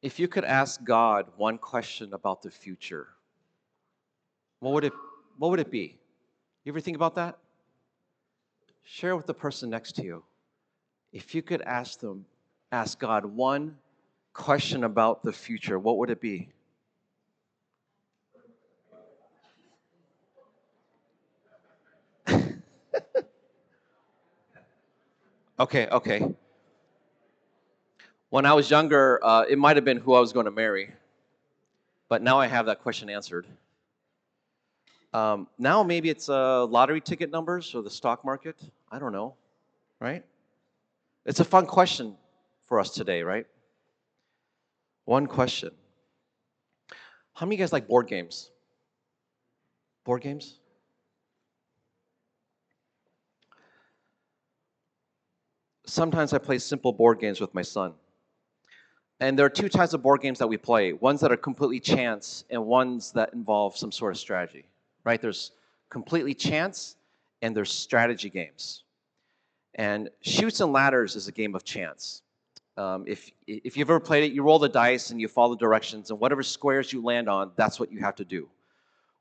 If you could ask God one question about the future, what would it, what would it be? You ever think about that? Share with the person next to you. If you could ask them, ask God one question about the future, what would it be? okay, okay. When I was younger, uh, it might have been who I was going to marry, but now I have that question answered. Um, now maybe it's uh, lottery ticket numbers or the stock market. I don't know, right? It's a fun question for us today, right? One question. How many of you guys like board games? Board games? Sometimes I play simple board games with my son. And there are two types of board games that we play ones that are completely chance and ones that involve some sort of strategy, right? There's completely chance and there's strategy games. And Chutes and Ladders is a game of chance. Um, if, if you've ever played it, you roll the dice and you follow directions, and whatever squares you land on, that's what you have to do.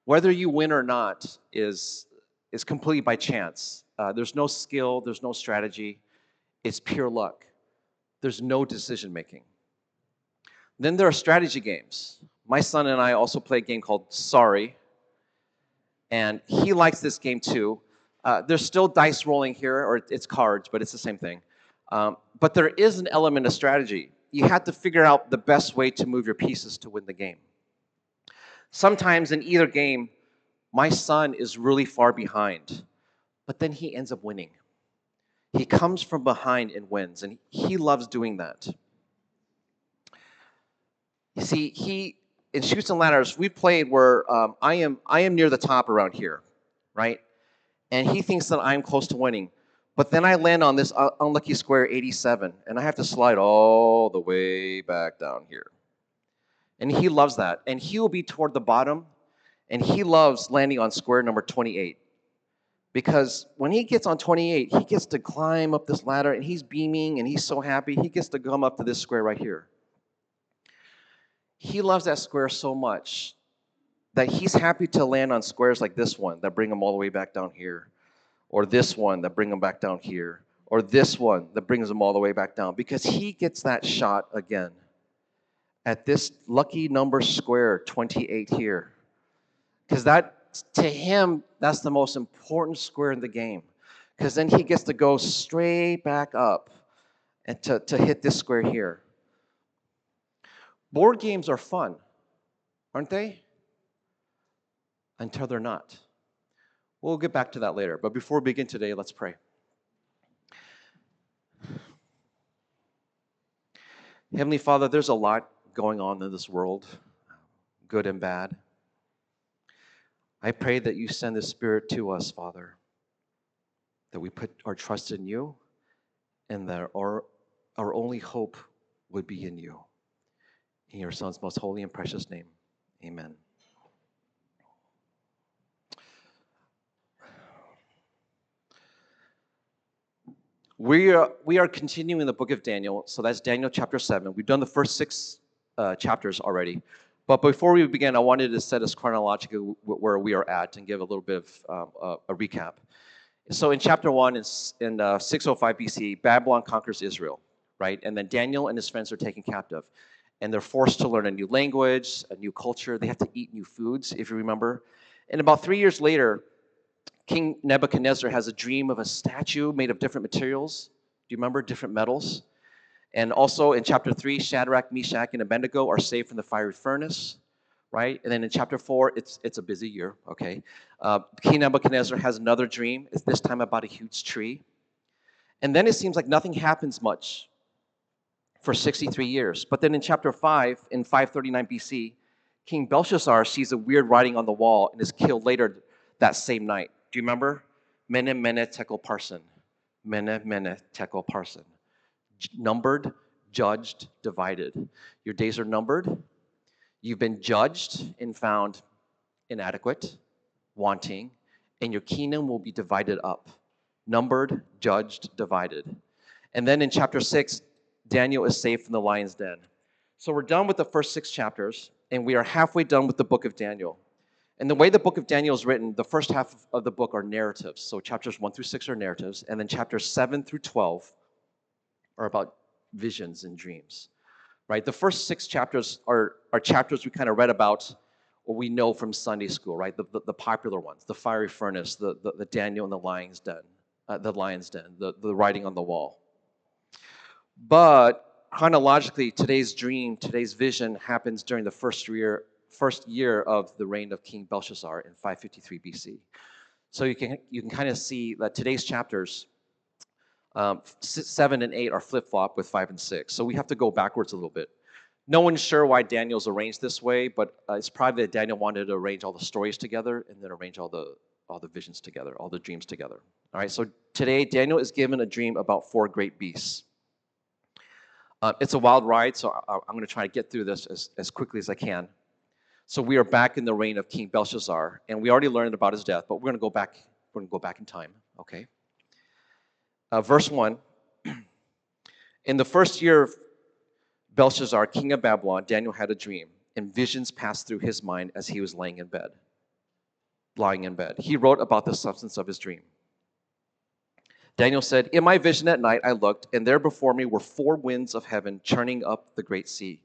Whether you win or not is, is completely by chance. Uh, there's no skill, there's no strategy, it's pure luck. There's no decision making. Then there are strategy games. My son and I also play a game called Sorry, and he likes this game too. Uh, there's still dice rolling here, or it's cards, but it's the same thing. Um, but there is an element of strategy. You have to figure out the best way to move your pieces to win the game. Sometimes in either game, my son is really far behind, but then he ends up winning. He comes from behind and wins, and he loves doing that. You see, he in Chutes and Ladders, we played where um, I am I am near the top around here, right? And he thinks that I'm close to winning. But then I land on this uh, unlucky square 87, and I have to slide all the way back down here. And he loves that. And he will be toward the bottom, and he loves landing on square number 28. Because when he gets on 28, he gets to climb up this ladder, and he's beaming, and he's so happy. He gets to come up to this square right here. He loves that square so much that he's happy to land on squares like this one that bring him all the way back down here, or this one that bring him back down here, or this one that brings him all the way back down because he gets that shot again at this lucky number square 28 here. Because that to him, that's the most important square in the game. Because then he gets to go straight back up and to, to hit this square here. Board games are fun, aren't they? Until they're not. We'll get back to that later. But before we begin today, let's pray. Heavenly Father, there's a lot going on in this world, good and bad. I pray that you send the Spirit to us, Father, that we put our trust in you, and that our, our only hope would be in you. In your Son's most holy and precious name, amen. We are, we are continuing the book of Daniel, so that's Daniel chapter 7. We've done the first six uh, chapters already. But before we begin, I wanted to set us chronologically where we are at and give a little bit of uh, a recap. So in chapter 1, in uh, 605 BC, Babylon conquers Israel, right? And then Daniel and his friends are taken captive and they're forced to learn a new language, a new culture. They have to eat new foods, if you remember. And about three years later, King Nebuchadnezzar has a dream of a statue made of different materials. Do you remember different metals? And also in chapter 3, Shadrach, Meshach, and Abednego are saved from the fiery furnace, right? And then in chapter 4, it's, it's a busy year, okay? Uh, King Nebuchadnezzar has another dream. It's this time about a huge tree. And then it seems like nothing happens much for 63 years. But then in chapter 5, in 539 BC, King Belshazzar sees a weird writing on the wall and is killed later that same night. Do you remember? Mene, mene, tekel, parsin. Mene, mene, tekel, parsin. Numbered, judged, divided. Your days are numbered. You've been judged and found inadequate, wanting, and your kingdom will be divided up. Numbered, judged, divided. And then in chapter 6, Daniel is saved from the lion's den. So we're done with the first six chapters, and we are halfway done with the book of Daniel. And the way the book of Daniel is written, the first half of the book are narratives. So chapters one through six are narratives, and then chapters seven through 12 are about visions and dreams, right? The first six chapters are, are chapters we kind of read about or we know from Sunday school, right? The, the, the popular ones, the fiery furnace, the, the, the Daniel and the lion's den, uh, the lion's den, the, the writing on the wall. But chronologically, today's dream, today's vision happens during the first year, first year of the reign of King Belshazzar in 553 BC. So you can, you can kind of see that today's chapters, um, seven and eight, are flip flop with five and six. So we have to go backwards a little bit. No one's sure why Daniel's arranged this way, but uh, it's probably that Daniel wanted to arrange all the stories together and then arrange all the all the visions together, all the dreams together. All right, so today Daniel is given a dream about four great beasts. Uh, it's a wild ride, so I, am going to try to get through this as, as quickly as I can. So we are back in the reign of King Belshazzar, and we already learned about his death, but we're going to go back. We're going to go back in time. Okay. Uh, verse one. in the first year of Belshazzar, king of Babylon, Daniel had a dream, and visions passed through his mind as he was laying in bed. Lying in bed, he wrote about the substance of his dream. Daniel said, In my vision at night I looked, and there before me were four winds of heaven churning up the great sea.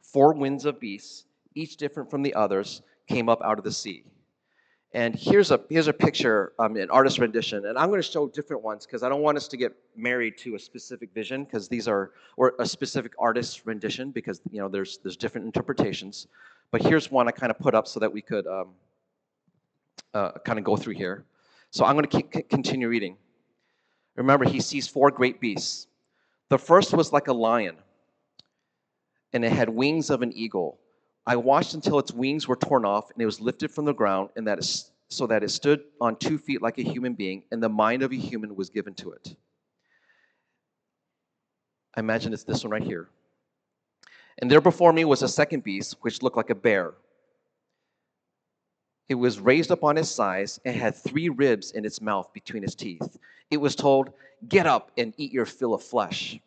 Four winds of beasts, each different from the others, came up out of the sea. And here's a here's a picture, um, an artist rendition, and I'm going to show different ones because I don't want us to get married to a specific vision because these are or a specific artist rendition because you know there's there's different interpretations. But here's one I kind of put up so that we could um, uh, kind of go through here. So I'm going to continue reading. Remember, he sees four great beasts. The first was like a lion, and it had wings of an eagle. I watched until its wings were torn off, and it was lifted from the ground, and that is, so that it stood on two feet like a human being, and the mind of a human was given to it. I imagine it's this one right here. And there before me was a second beast, which looked like a bear. It was raised up on its sides and had three ribs in its mouth between its teeth. It was told, Get up and eat your fill of flesh.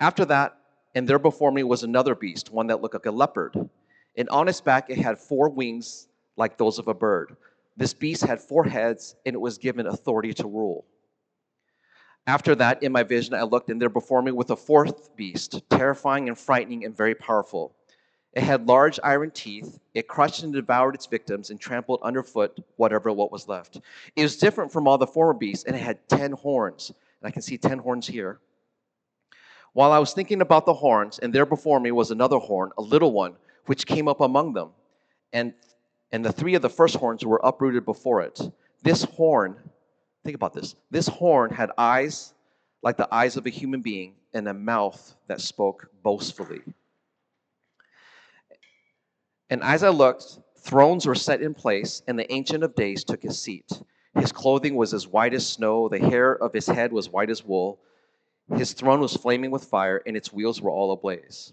After that, and there before me was another beast, one that looked like a leopard. And on its back it had four wings like those of a bird. This beast had four heads, and it was given authority to rule. After that, in my vision, I looked, and there before me was a fourth beast, terrifying and frightening and very powerful. It had large iron teeth. It crushed and devoured its victims and trampled underfoot whatever what was left. It was different from all the former beasts, and it had ten horns. And I can see ten horns here. While I was thinking about the horns, and there before me was another horn, a little one, which came up among them. And, and the three of the first horns were uprooted before it. This horn, think about this, this horn had eyes like the eyes of a human being and a mouth that spoke boastfully. And as I looked, thrones were set in place, and the Ancient of Days took his seat. His clothing was as white as snow, the hair of his head was white as wool. His throne was flaming with fire, and its wheels were all ablaze.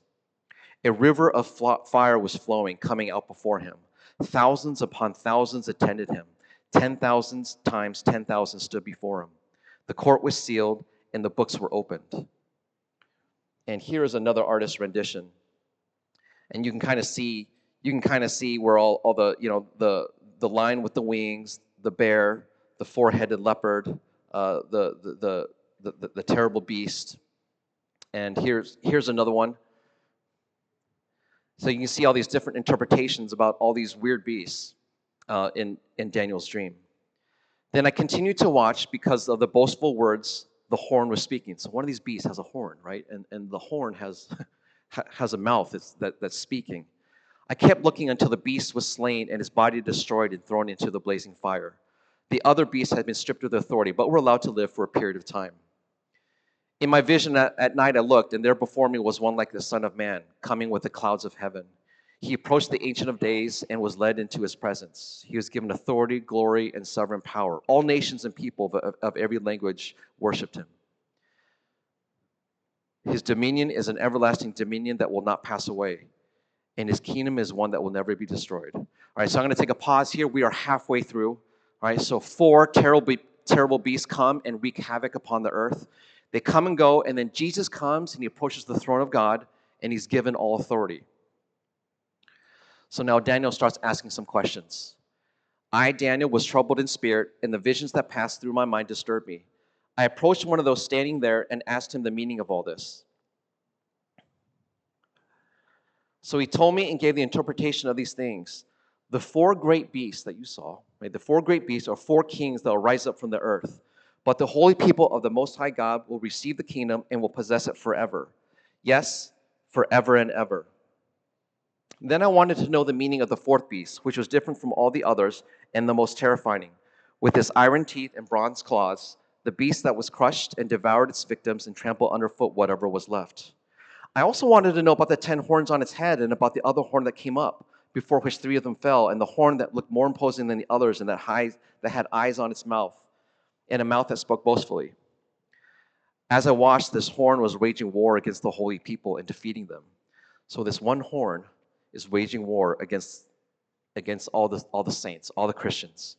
A river of fire was flowing, coming out before him. Thousands upon thousands attended him. Ten thousands times ten thousand stood before him. The court was sealed, and the books were opened. And here is another artist's rendition. And you can kind of see you can kind of see where all, all the, you know, the, the lion with the wings, the bear, the four-headed leopard, uh, the, the, the, the, the terrible beast. And here's, here's another one. So you can see all these different interpretations about all these weird beasts uh, in, in Daniel's dream. Then I continued to watch because of the boastful words the horn was speaking. So one of these beasts has a horn, right? And, and the horn has, has a mouth that's, that, that's speaking. I kept looking until the beast was slain and his body destroyed and thrown into the blazing fire. The other beasts had been stripped of their authority, but were allowed to live for a period of time. In my vision at, night, I looked, and there before me was one like the Son of Man, coming with the clouds of heaven. He approached the Ancient of Days and was led into his presence. He was given authority, glory, and sovereign power. All nations and people of, every language worshiped him. His dominion is an everlasting dominion that will not pass away and his kingdom is one that will never be destroyed. All right, so I'm going to take a pause here. We are halfway through. All right, so four terrible, terrible beasts come and wreak havoc upon the earth. They come and go, and then Jesus comes and he approaches the throne of God and he's given all authority. So now Daniel starts asking some questions. I, Daniel, was troubled in spirit, and the visions that passed through my mind disturbed me. I approached one of those standing there and asked him the meaning of all this. So he told me and gave the interpretation of these things. The four great beasts that you saw, right? The four great beasts are four kings that will rise up from the earth. But the holy people of the Most High God will receive the kingdom and will possess it forever. Yes, forever and ever. Then I wanted to know the meaning of the fourth beast, which was different from all the others and the most terrifying. With its iron teeth and bronze claws, the beast that was crushed and devoured its victims and trampled underfoot whatever was left. I also wanted to know about the ten horns on its head and about the other horn that came up, before which three of them fell, and the horn that looked more imposing than the others and that, high, that had eyes on its mouth and a mouth that spoke boastfully. As I watched, this horn was waging war against the holy people and defeating them. So this one horn is waging war against, against all, the, all the saints, all the Christians.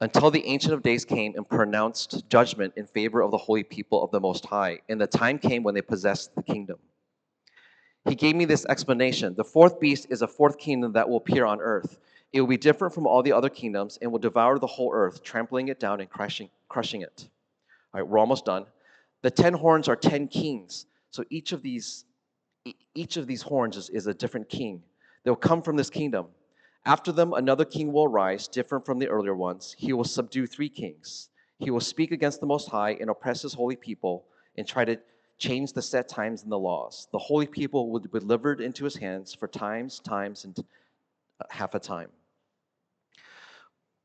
Until the Ancient of Days came and pronounced judgment in favor of the holy people of the Most High, and the time came when they possessed the kingdom. He gave me this explanation. The fourth beast is a fourth kingdom that will appear on earth. It will be different from all the other kingdoms and will devour the whole earth, trampling it down and crushing, crushing it. All right, we're almost done. The ten horns are ten kings. So each of these, each of these horns is, is a different king. They'll come from this kingdom. After them, another king will arise, different from the earlier ones. He will subdue three kings. He will speak against the Most High and oppress his holy people and try to change the set times and the laws. The holy people will be delivered into his hands for times, times, and uh, half a time.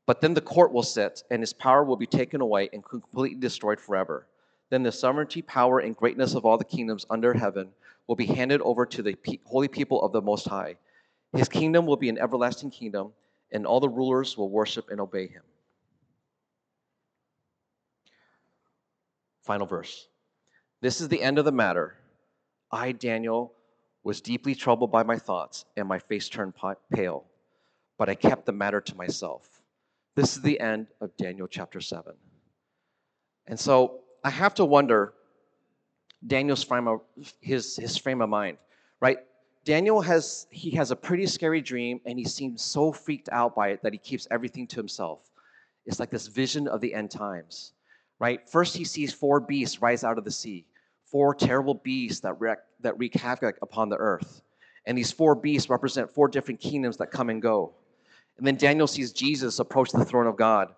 But then the court will sit, and his power will be taken away and completely destroyed forever. Then the sovereignty, power, and greatness of all the kingdoms under heaven will be handed over to the holy people of the Most High. His kingdom will be an everlasting kingdom, and all the rulers will worship and obey him. Final verse. This is the end of the matter. I, Daniel, was deeply troubled by my thoughts, and my face turned pale, but I kept the matter to myself. This is the end of Daniel chapter 7. And so I have to wonder Daniel's frame of, his, his frame of mind, right? Daniel has he has a pretty scary dream and he seems so freaked out by it that he keeps everything to himself. It's like this vision of the end times, right? First he sees four beasts rise out of the sea, four terrible beasts that wreak, that wreak havoc upon the earth. And these four beasts represent four different kingdoms that come and go. And then Daniel sees Jesus approach the throne of God.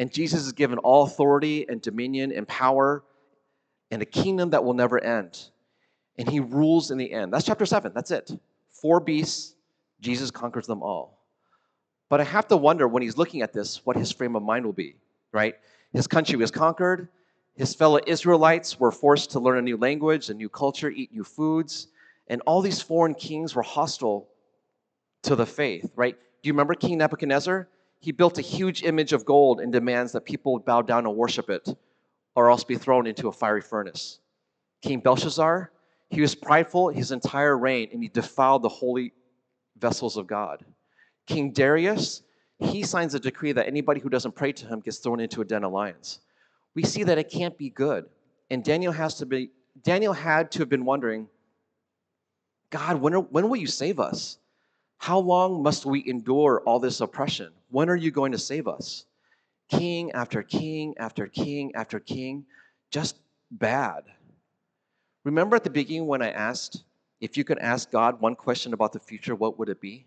And Jesus is given all authority and dominion and power and a kingdom that will never end and he rules in the end. That's chapter 7. That's it. Four beasts, Jesus conquers them all. But I have to wonder when he's looking at this what his frame of mind will be, right? His country was conquered. His fellow Israelites were forced to learn a new language, a new culture, eat new foods. And all these foreign kings were hostile to the faith, right? Do you remember King Nebuchadnezzar? He built a huge image of gold and demands that people bow down and worship it or else be thrown into a fiery furnace. King Belshazzar, he was prideful his entire reign, and he defiled the holy vessels of God. King Darius, he signs a decree that anybody who doesn't pray to him gets thrown into a den of lions. We see that it can't be good. And Daniel has to be Daniel had to have been wondering, God, when, are, when will you save us? How long must we endure all this oppression? When are you going to save us? King after king after king after king, just bad. Remember at the beginning when I asked if you could ask God one question about the future, what would it be?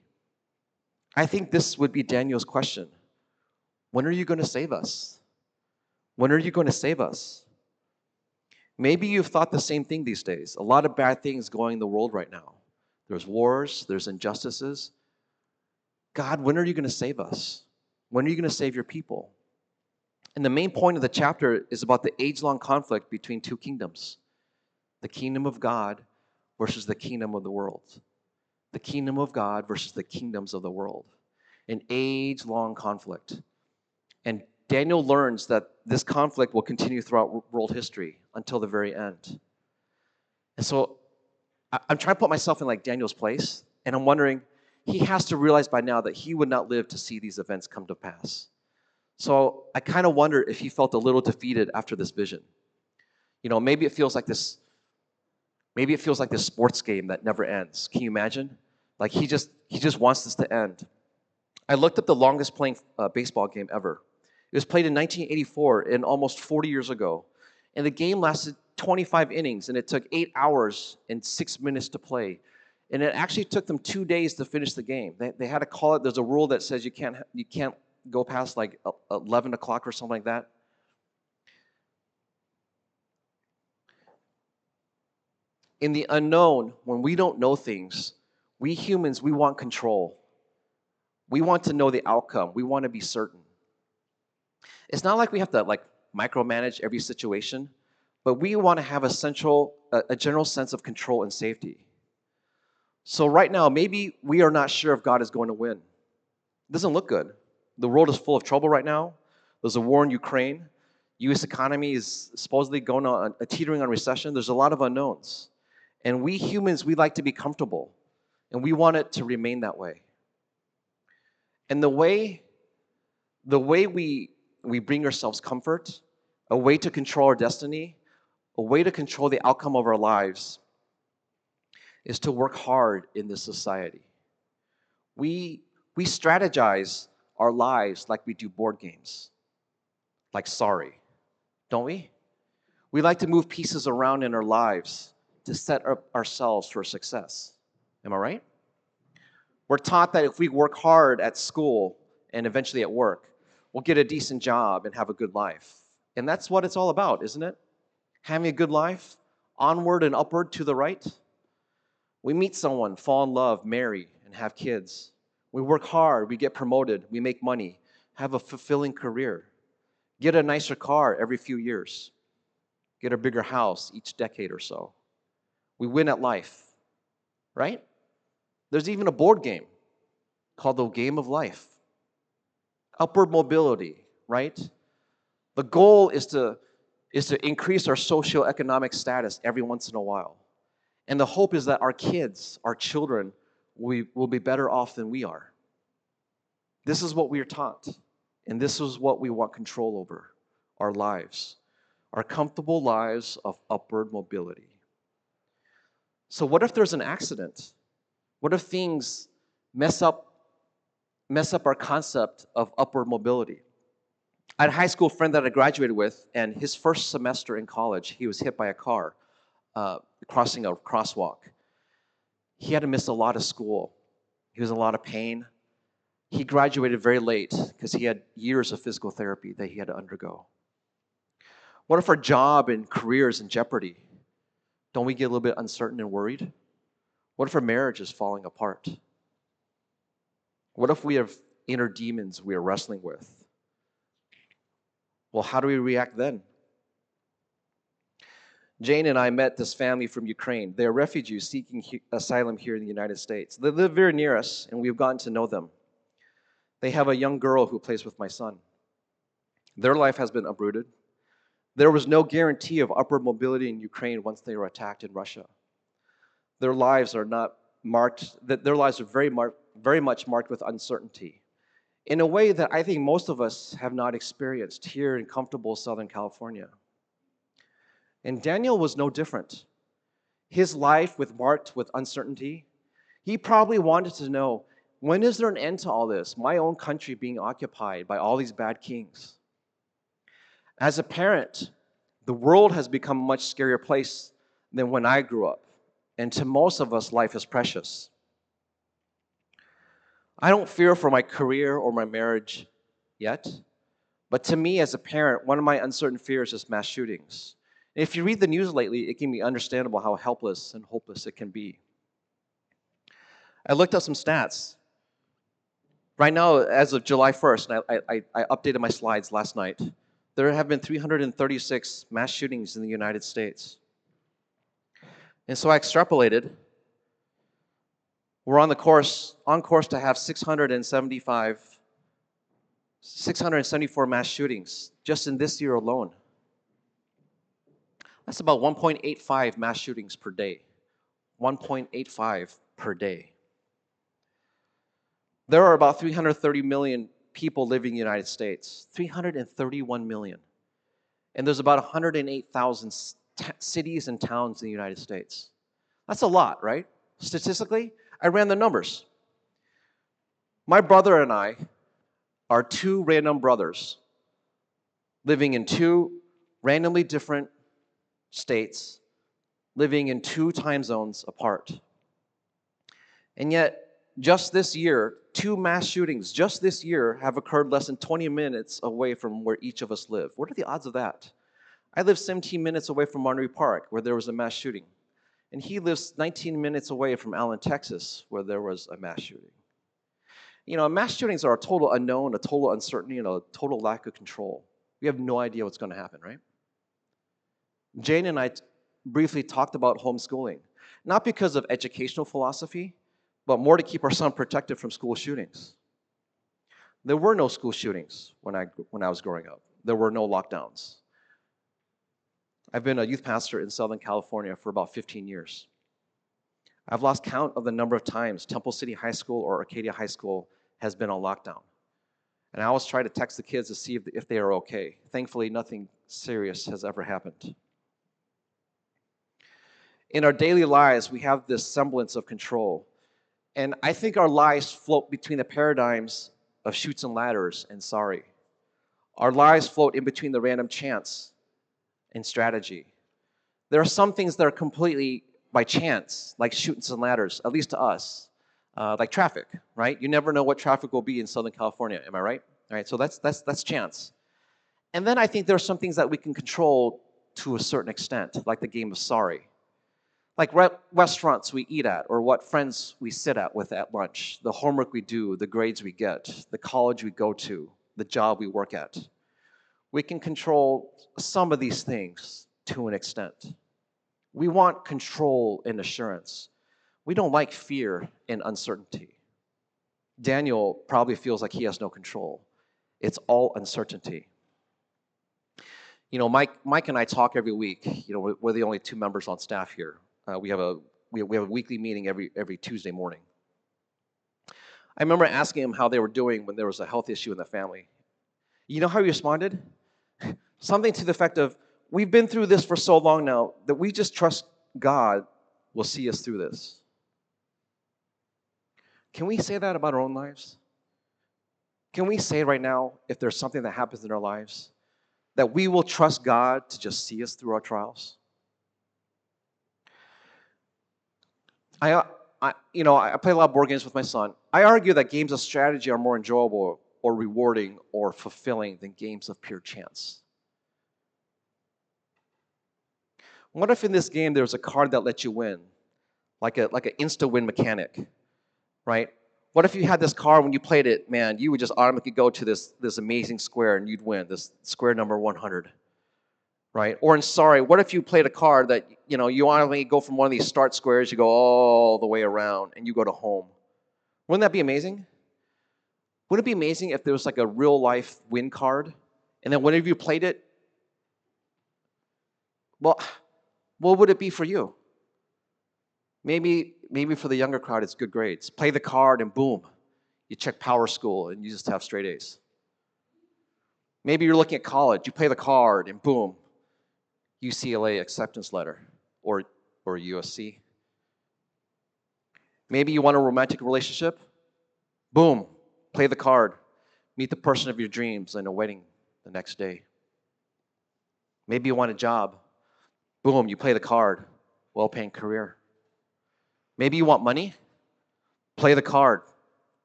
I think this would be Daniel's question When are you going to save us? When are you going to save us? Maybe you've thought the same thing these days. A lot of bad things going in the world right now. There's wars, there's injustices. God, when are you going to save us? When are you going to save your people? And the main point of the chapter is about the age long conflict between two kingdoms the kingdom of God versus the kingdom of the world. The kingdom of God versus the kingdoms of the world. An age long conflict. And Daniel learns that this conflict will continue throughout world history until the very end. And so I'm trying to put myself in like Daniel's place, and I'm wondering, he has to realize by now that he would not live to see these events come to pass. So I kind of wonder if he felt a little defeated after this vision. You know, maybe it feels like this Maybe it feels like this sports game that never ends. Can you imagine? Like he just he just wants this to end. I looked up the longest playing uh, baseball game ever. It was played in 1984 and almost 40 years ago. And the game lasted 25 innings and it took 8 hours and 6 minutes to play. And it actually took them 2 days to finish the game. They, they had to call it there's a rule that says you can't you can't go past like 11 o'clock or something like that. In the unknown, when we don't know things, we humans, we want control. We want to know the outcome. We want to be certain. It's not like we have to like micromanage every situation, but we want to have a central, a, general sense of control and safety. So right now, maybe we are not sure if God is going to win. It doesn't look good. The world is full of trouble right now. There's a war in Ukraine. U.S. economy is supposedly going on a teetering on recession. There's a lot of unknowns, and we humans we like to be comfortable, and we want it to remain that way. And the way, the way we we bring ourselves comfort, a way to control our destiny, a way to control the outcome of our lives, is to work hard in this society. We we strategize our lives like we do board games, like sorry, don't we? We like to move pieces around in our lives to set up ourselves for success. Am I right? We're taught that if we work hard at school and eventually at work, we'll get a decent job and have a good life. And that's what it's all about, isn't it? Having a good life, onward and upward to the right. We meet someone, fall in love, marry, and have kids. We work hard, we get promoted, we make money, have a fulfilling career, get a nicer car every few years, get a bigger house each decade or so. We win at life, right? There's even a board game called the Game of Life. Upward mobility, right? The goal is to, is to increase our socioeconomic status every once in a while. And the hope is that our kids, our children, we will be better off than we are. This is what we are taught, and this is what we want control over our lives, our comfortable lives of upward mobility. So, what if there's an accident? What if things mess up, mess up our concept of upward mobility? I had a high school friend that I graduated with, and his first semester in college, he was hit by a car uh, crossing a crosswalk he had to miss a lot of school. He was in a lot of pain. He graduated very late because he had years of physical therapy that he had to undergo. What if our job and career is in jeopardy? Don't we get a little bit uncertain and worried? What if our marriage is falling apart? What if we have inner demons we are wrestling with? Well, how do we react then? Jane and I met this family from Ukraine. They are refugees seeking he- asylum here in the United States. They live very near us, and we've gotten to know them. They have a young girl who plays with my son. Their life has been uprooted. There was no guarantee of upward mobility in Ukraine once they were attacked in Russia. Their lives are not marked, that their lives are very, mar- very much marked with uncertainty in a way that I think most of us have not experienced here in comfortable Southern California. And Daniel was no different. His life was marked with uncertainty. He probably wanted to know when is there an end to all this? My own country being occupied by all these bad kings. As a parent, the world has become a much scarier place than when I grew up. And to most of us, life is precious. I don't fear for my career or my marriage yet. But to me, as a parent, one of my uncertain fears is mass shootings. If you read the news lately, it can be understandable how helpless and hopeless it can be. I looked up some stats. Right now, as of July 1st, and I, I, I updated my slides last night, there have been 336 mass shootings in the United States. And so I extrapolated. We're on the course, on course to have 675, 674 mass shootings just in this year alone. That's about 1.85 mass shootings per day. 1.85 per day. There are about 330 million people living in the United States. 331 million. And there's about 108,000 t- cities and towns in the United States. That's a lot, right? Statistically, I ran the numbers. My brother and I are two random brothers living in two randomly different states, living in two time zones apart. And yet, just this year, two mass shootings just this year have occurred less than 20 minutes away from where each of us live. What are the odds of that? I live 17 minutes away from Monterey Park, where there was a mass shooting. And he lives 19 minutes away from Allen, Texas, where there was a mass shooting. You know, mass shootings are a total unknown, a total uncertainty, and a total lack of control. We have no idea what's going to happen, right? Jane and I briefly talked about homeschooling, not because of educational philosophy, but more to keep our son protected from school shootings. There were no school shootings when I, when I was growing up, there were no lockdowns. I've been a youth pastor in Southern California for about 15 years. I've lost count of the number of times Temple City High School or Arcadia High School has been on lockdown. And I always try to text the kids to see if, if they are okay. Thankfully, nothing serious has ever happened. In our daily lives, we have this semblance of control. And I think our lives float between the paradigms of Chutes and Ladders and sorry. Our lives float in between the random chance and strategy. There are some things that are completely by chance, like Chutes and Ladders, at least to us, uh, like traffic, right? You never know what traffic will be in Southern California, am I right? All right, so that's, that's, that's chance. And then I think there are some things that we can control to a certain extent, like the game of sorry. Like re- restaurants we eat at, or what friends we sit at with at lunch, the homework we do, the grades we get, the college we go to, the job we work at. We can control some of these things to an extent. We want control and assurance. We don't like fear and uncertainty. Daniel probably feels like he has no control. It's all uncertainty. You know, Mike, Mike and I talk every week. You know, we're the only two members on staff here. Uh, we have a we, we have a weekly meeting every every Tuesday morning. I remember asking him how they were doing when there was a health issue in the family. You know how he responded? Something to the effect of, We've been through this for so long now that we just trust God will see us through this. Can we say that about our own lives? Can we say right now, if there's something that happens in our lives, that we will trust God to just see us through our trials? I, uh, I, you know, I play a lot of board games with my son. I argue that games of strategy are more enjoyable or rewarding or fulfilling than games of pure chance. What if in this game there was a card that lets you win, like a like an insta win mechanic, right? What if you had this card when you played it, man, you would just automatically go to this this amazing square and you'd win this square number 100, right? Or in sorry, what if you played a card that you know you automatically go from one of these start squares, you go all the way around and you go to home? Wouldn't that be amazing? Wouldn't it be amazing if there was like a real life win card, and then whenever you played it, well, what would it be for you? Maybe, maybe for the younger crowd, it's good grades. Play the card and boom, you check PowerSchool and you just have straight A's. Maybe you're looking at college, you play the card and boom, UCLA acceptance letter or, or USC. Maybe you want a romantic relationship, boom, play the card, meet the person of your dreams in a wedding the next day. Maybe you want a job, Boom, you play the card. Well paying career. Maybe you want money. Play the card.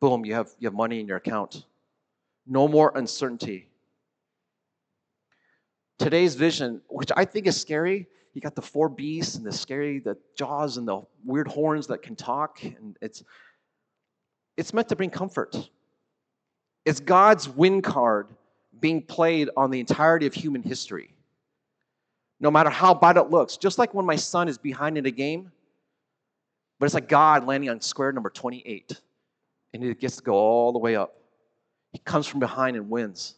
Boom, you have, you have money in your account. No more uncertainty. Today's vision, which I think is scary, you got the four beasts and the scary, the jaws and the weird horns that can talk, and it's it's meant to bring comfort. It's God's win card being played on the entirety of human history no matter how bad it looks. Just like when my son is behind in a game, but it's like God landing on square number 28, and he gets to go all the way up. He comes from behind and wins.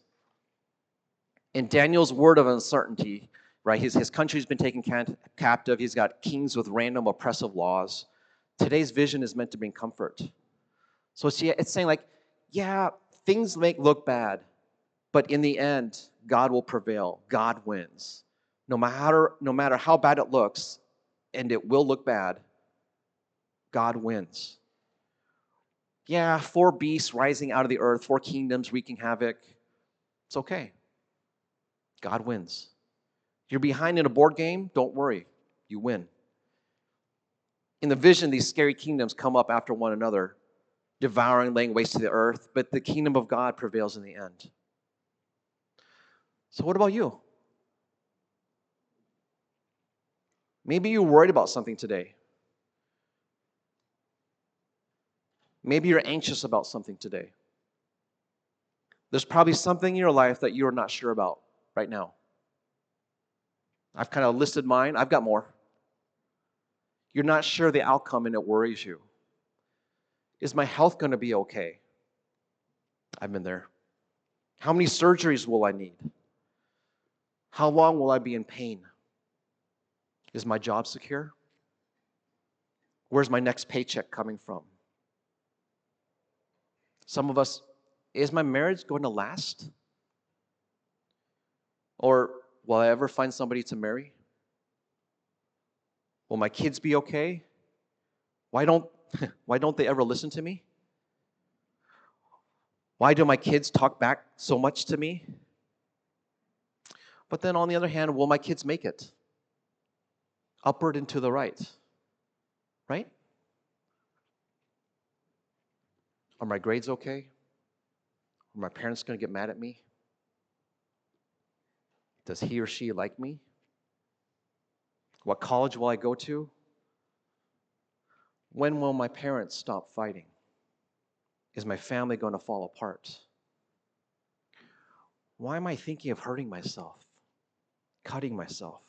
In Daniel's word of uncertainty, right, his, his country's been taken captive, he's got kings with random oppressive laws. Today's vision is meant to bring comfort. So it's, it's saying, like, yeah, things may look bad, but in the end, God will prevail, God wins no matter, no matter how bad it looks, and it will look bad, God wins. Yeah, four beasts rising out of the earth, four kingdoms wreaking havoc. It's okay. God wins. You're behind in a board game, don't worry, you win. In the vision, these scary kingdoms come up after one another, devouring, laying waste to the earth, but the kingdom of God prevails in the end. So, what about you? Maybe you're worried about something today. Maybe you're anxious about something today. There's probably something in your life that you're not sure about right now. I've kind of listed mine, I've got more. You're not sure the outcome and it worries you. Is my health going to be okay? I've been there. How many surgeries will I need? How long will I be in pain? Is my job secure? Where's my next paycheck coming from? Some of us, is my marriage going to last? Or will I ever find somebody to marry? Will my kids be okay? Why don't, why don't they ever listen to me? Why do my kids talk back so much to me? But then on the other hand, will my kids make it? Upward and to the right. Right? Are my grades okay? Are my parents going to get mad at me? Does he or she like me? What college will I go to? When will my parents stop fighting? Is my family going to fall apart? Why am I thinking of hurting myself, cutting myself?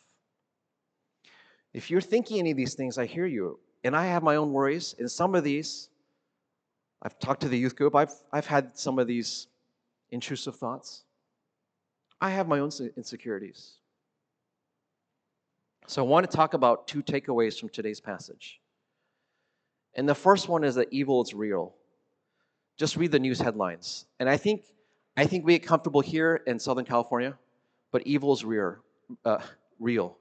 If you're thinking any of these things, I hear you. And I have my own worries. And some of these, I've talked to the youth group, I've, I've had some of these intrusive thoughts. I have my own insecurities. So I want to talk about two takeaways from today's passage. And the first one is that evil is real. Just read the news headlines. And I think I think we get comfortable here in Southern California, but evil is real. Uh, real.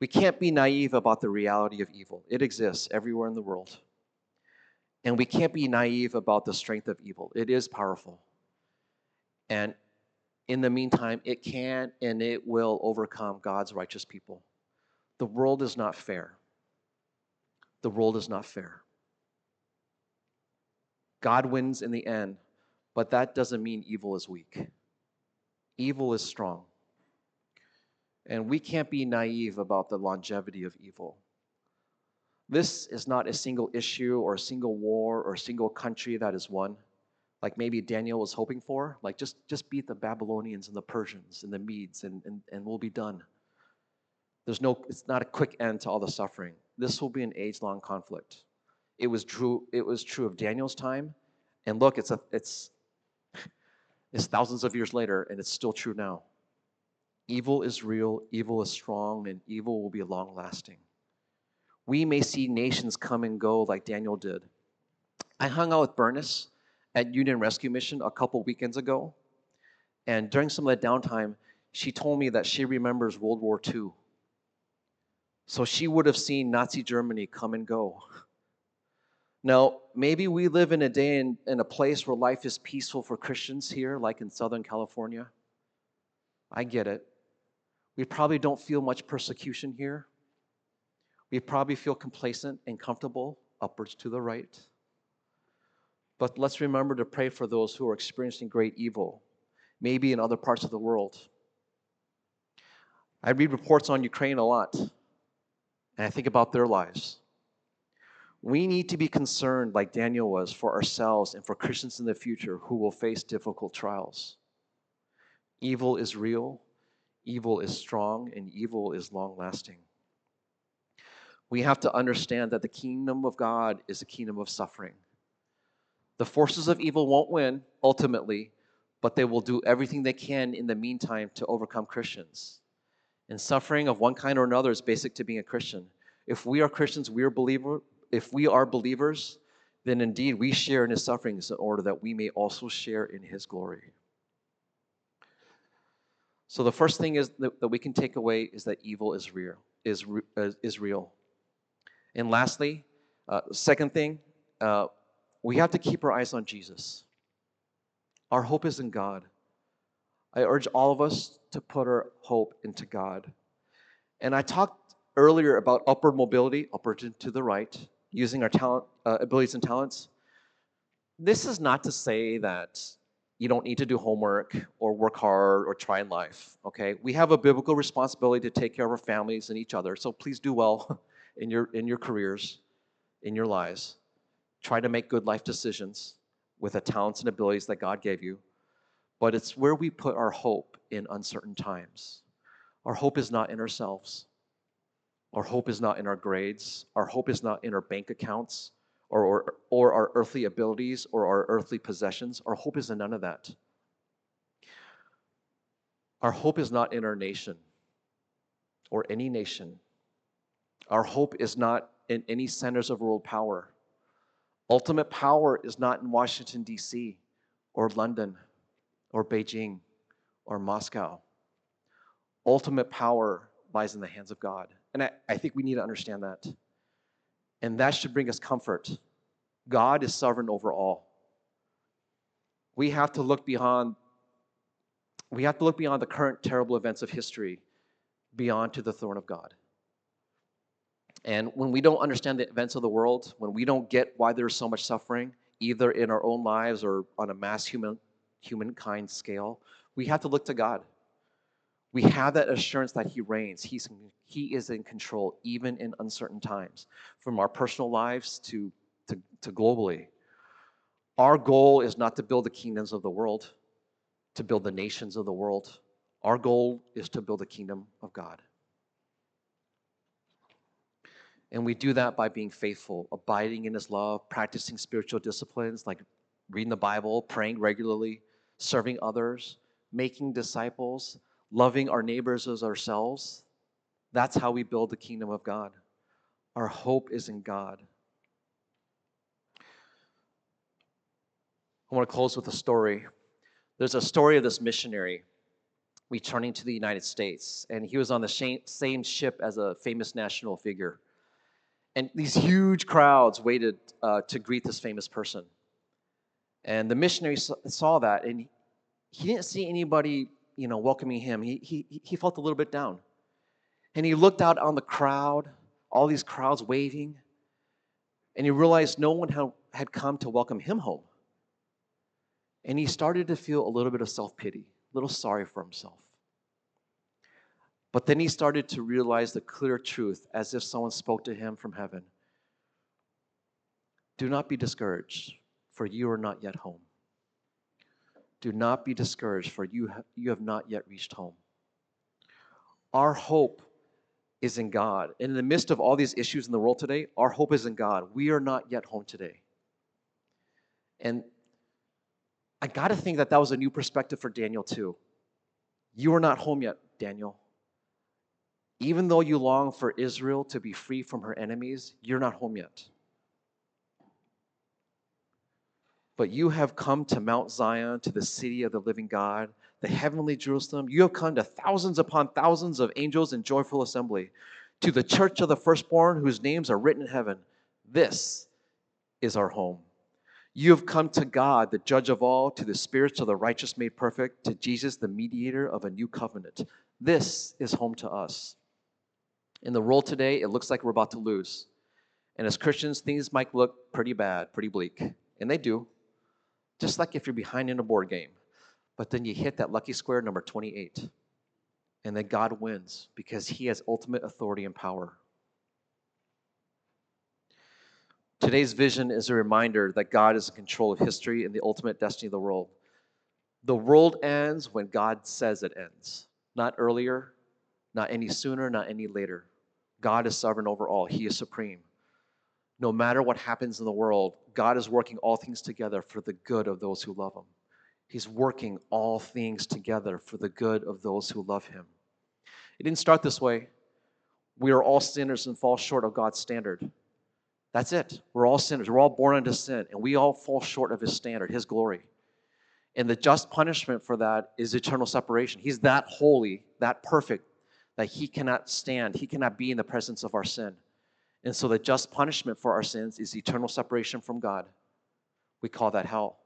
We can't be naive about the reality of evil. It exists everywhere in the world. And we can't be naive about the strength of evil. It is powerful. And in the meantime, it can and it will overcome God's righteous people. The world is not fair. The world is not fair. God wins in the end, but that doesn't mean evil is weak. Evil is strong. And we can't be naive about the longevity of evil. This is not a single issue or a single war or a single country that is won like maybe Daniel was hoping for. Like just, just beat the Babylonians and the Persians and the Medes and, and, and we'll be done. There's no, it's not a quick end to all the suffering. This will be an age-long conflict. It was true, it was true of Daniel's time. And look, it's a it's it's thousands of years later, and it's still true now. Evil is real, evil is strong, and evil will be long lasting. We may see nations come and go like Daniel did. I hung out with Bernice at Union Rescue Mission a couple weekends ago. And during some of that downtime, she told me that she remembers World War II. So she would have seen Nazi Germany come and go. Now, maybe we live in a day in, in a place where life is peaceful for Christians here, like in Southern California. I get it. We probably don't feel much persecution here. We probably feel complacent and comfortable upwards to the right. But let's remember to pray for those who are experiencing great evil, maybe in other parts of the world. I read reports on Ukraine a lot, and I think about their lives. We need to be concerned, like Daniel was, for ourselves and for Christians in the future who will face difficult trials. Evil is real, evil is strong, and evil is long lasting. We have to understand that the kingdom of God is a kingdom of suffering. The forces of evil won't win ultimately, but they will do everything they can in the meantime to overcome Christians. And suffering of one kind or another is basic to being a Christian. If we are Christians, we are believer. If we are believers, then indeed we share in his sufferings in order that we may also share in his glory. So the first thing is that, that we can take away is that evil is real, is, is real. And lastly, Uh, second thing, uh, we have to keep our eyes on Jesus. Our hope is in God. I urge all of us to put our hope into God. And I talked earlier about upward mobility, upward to the right, using our talent, uh, abilities and talents. This is not to say that you don't need to do homework or work hard or try in life, okay? We have a biblical responsibility to take care of our families and each other, so please do well in your, in your careers, in your lives. Try to make good life decisions with the talents and abilities that God gave you. But it's where we put our hope in uncertain times. Our hope is not in ourselves. Our hope is not in our grades. Our hope is not in our bank accounts or, or, or our earthly abilities or our earthly possessions. Our hope is in none of that. Our hope is not in our nation or any nation. Our hope is not in any centers of world power. Ultimate power is not in Washington, D.C., or London, or Beijing, or Moscow. Ultimate power lies in the hands of God. And I, I think we need to understand that. And that should bring us comfort. God is sovereign over all. We have to look beyond we have to look beyond the current terrible events of history beyond to the throne of God. And when we don't understand the events of the world, when we don't get why there's so much suffering, either in our own lives or on a mass human humankind scale, we have to look to God. We have that assurance that He reigns. He's, he is in control, even in uncertain times, from our personal lives to, to, to globally. Our goal is not to build the kingdoms of the world, to build the nations of the world. Our goal is to build the kingdom of God. And we do that by being faithful, abiding in His love, practicing spiritual disciplines like reading the Bible, praying regularly, serving others, making disciples, loving our neighbors as ourselves. That's how we build the kingdom of God. Our hope is in God. I want to close with a story. There's a story of this missionary returning to the United States, and he was on the same ship as a famous national figure. And these huge crowds waited uh, to greet this famous person. And the missionary saw that, and he didn't see anybody, you know, welcoming him. He, he, he felt a little bit down. And he looked out on the crowd, all these crowds waving, and he realized no one had, had come to welcome him home. And he started to feel a little bit of self pity, a little sorry for himself. But then he started to realize the clear truth as if someone spoke to him from heaven Do not be discouraged, for you are not yet home. Do not be discouraged, for you, ha- you have not yet reached home. Our hope is in God. And in the midst of all these issues in the world today, our hope is in God. We are not yet home today. And I got to think that that was a new perspective for Daniel, too. You are not home yet, Daniel. Even though you long for Israel to be free from her enemies, you're not home yet. But you have come to Mount Zion, to the city of the living God, the heavenly Jerusalem. You have come to thousands upon thousands of angels in joyful assembly, to the church of the firstborn whose names are written in heaven. This is our home. You have come to God, the judge of all, to the spirits of the righteous made perfect, to Jesus, the mediator of a new covenant. This is home to us. In the world today, it looks like we're about to lose. And as Christians, things might look pretty bad, pretty bleak. And they do. Just like if you're behind in a board game. But then you hit that lucky square number 28. And then God wins because he has ultimate authority and power. Today's vision is a reminder that God is in control of history and the ultimate destiny of the world. The world ends when God says it ends, not earlier, not any sooner, not any later. God is sovereign over all, He is supreme. No matter what happens in the world, God is working all things together for the good of those who love Him. He's working all things together for the good of those who love Him. It didn't start this way. We are all sinners and fall short of God's standard. That's it. We're all sinners. We're all born into sin, and we all fall short of His standard, His glory. And the just punishment for that is eternal separation. He's that holy, that perfect, that he cannot stand. He cannot be in the presence of our sin. And so the just punishment for our sins is eternal separation from God. We call that hell.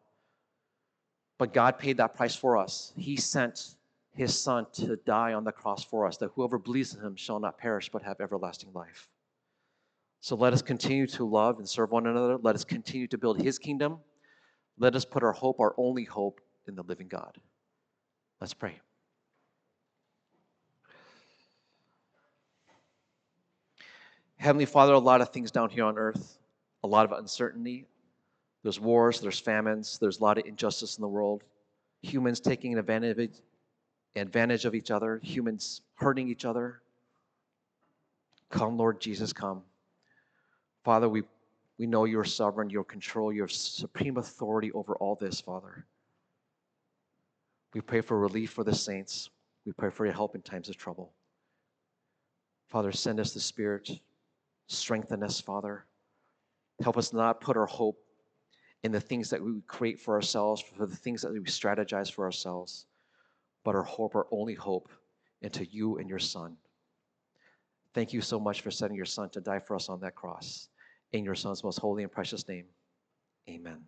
But God paid that price for us. He sent his son to die on the cross for us, that whoever believes in him shall not perish but have everlasting life. So let us continue to love and serve one another. Let us continue to build his kingdom. Let us put our hope, our only hope, in the living God. Let's pray. Heavenly Father, a lot of things down here on earth, a lot of uncertainty. There's wars, there's famines, there's a lot of injustice in the world. Humans taking advantage, advantage of each other, humans hurting each other. Come, Lord Jesus, come. Father, we, we know you're sovereign, you're control, you have supreme authority over all this, Father. We pray for relief for the saints. We pray for your help in times of trouble. Father, send us the Spirit. Strengthen us, Father. Help us not put our hope in the things that we create for ourselves, for the things that we strategize for ourselves, but our hope, our only hope, into you and your Son. Thank you so much for sending your Son to die for us on that cross. In your Son's most holy and precious name, amen.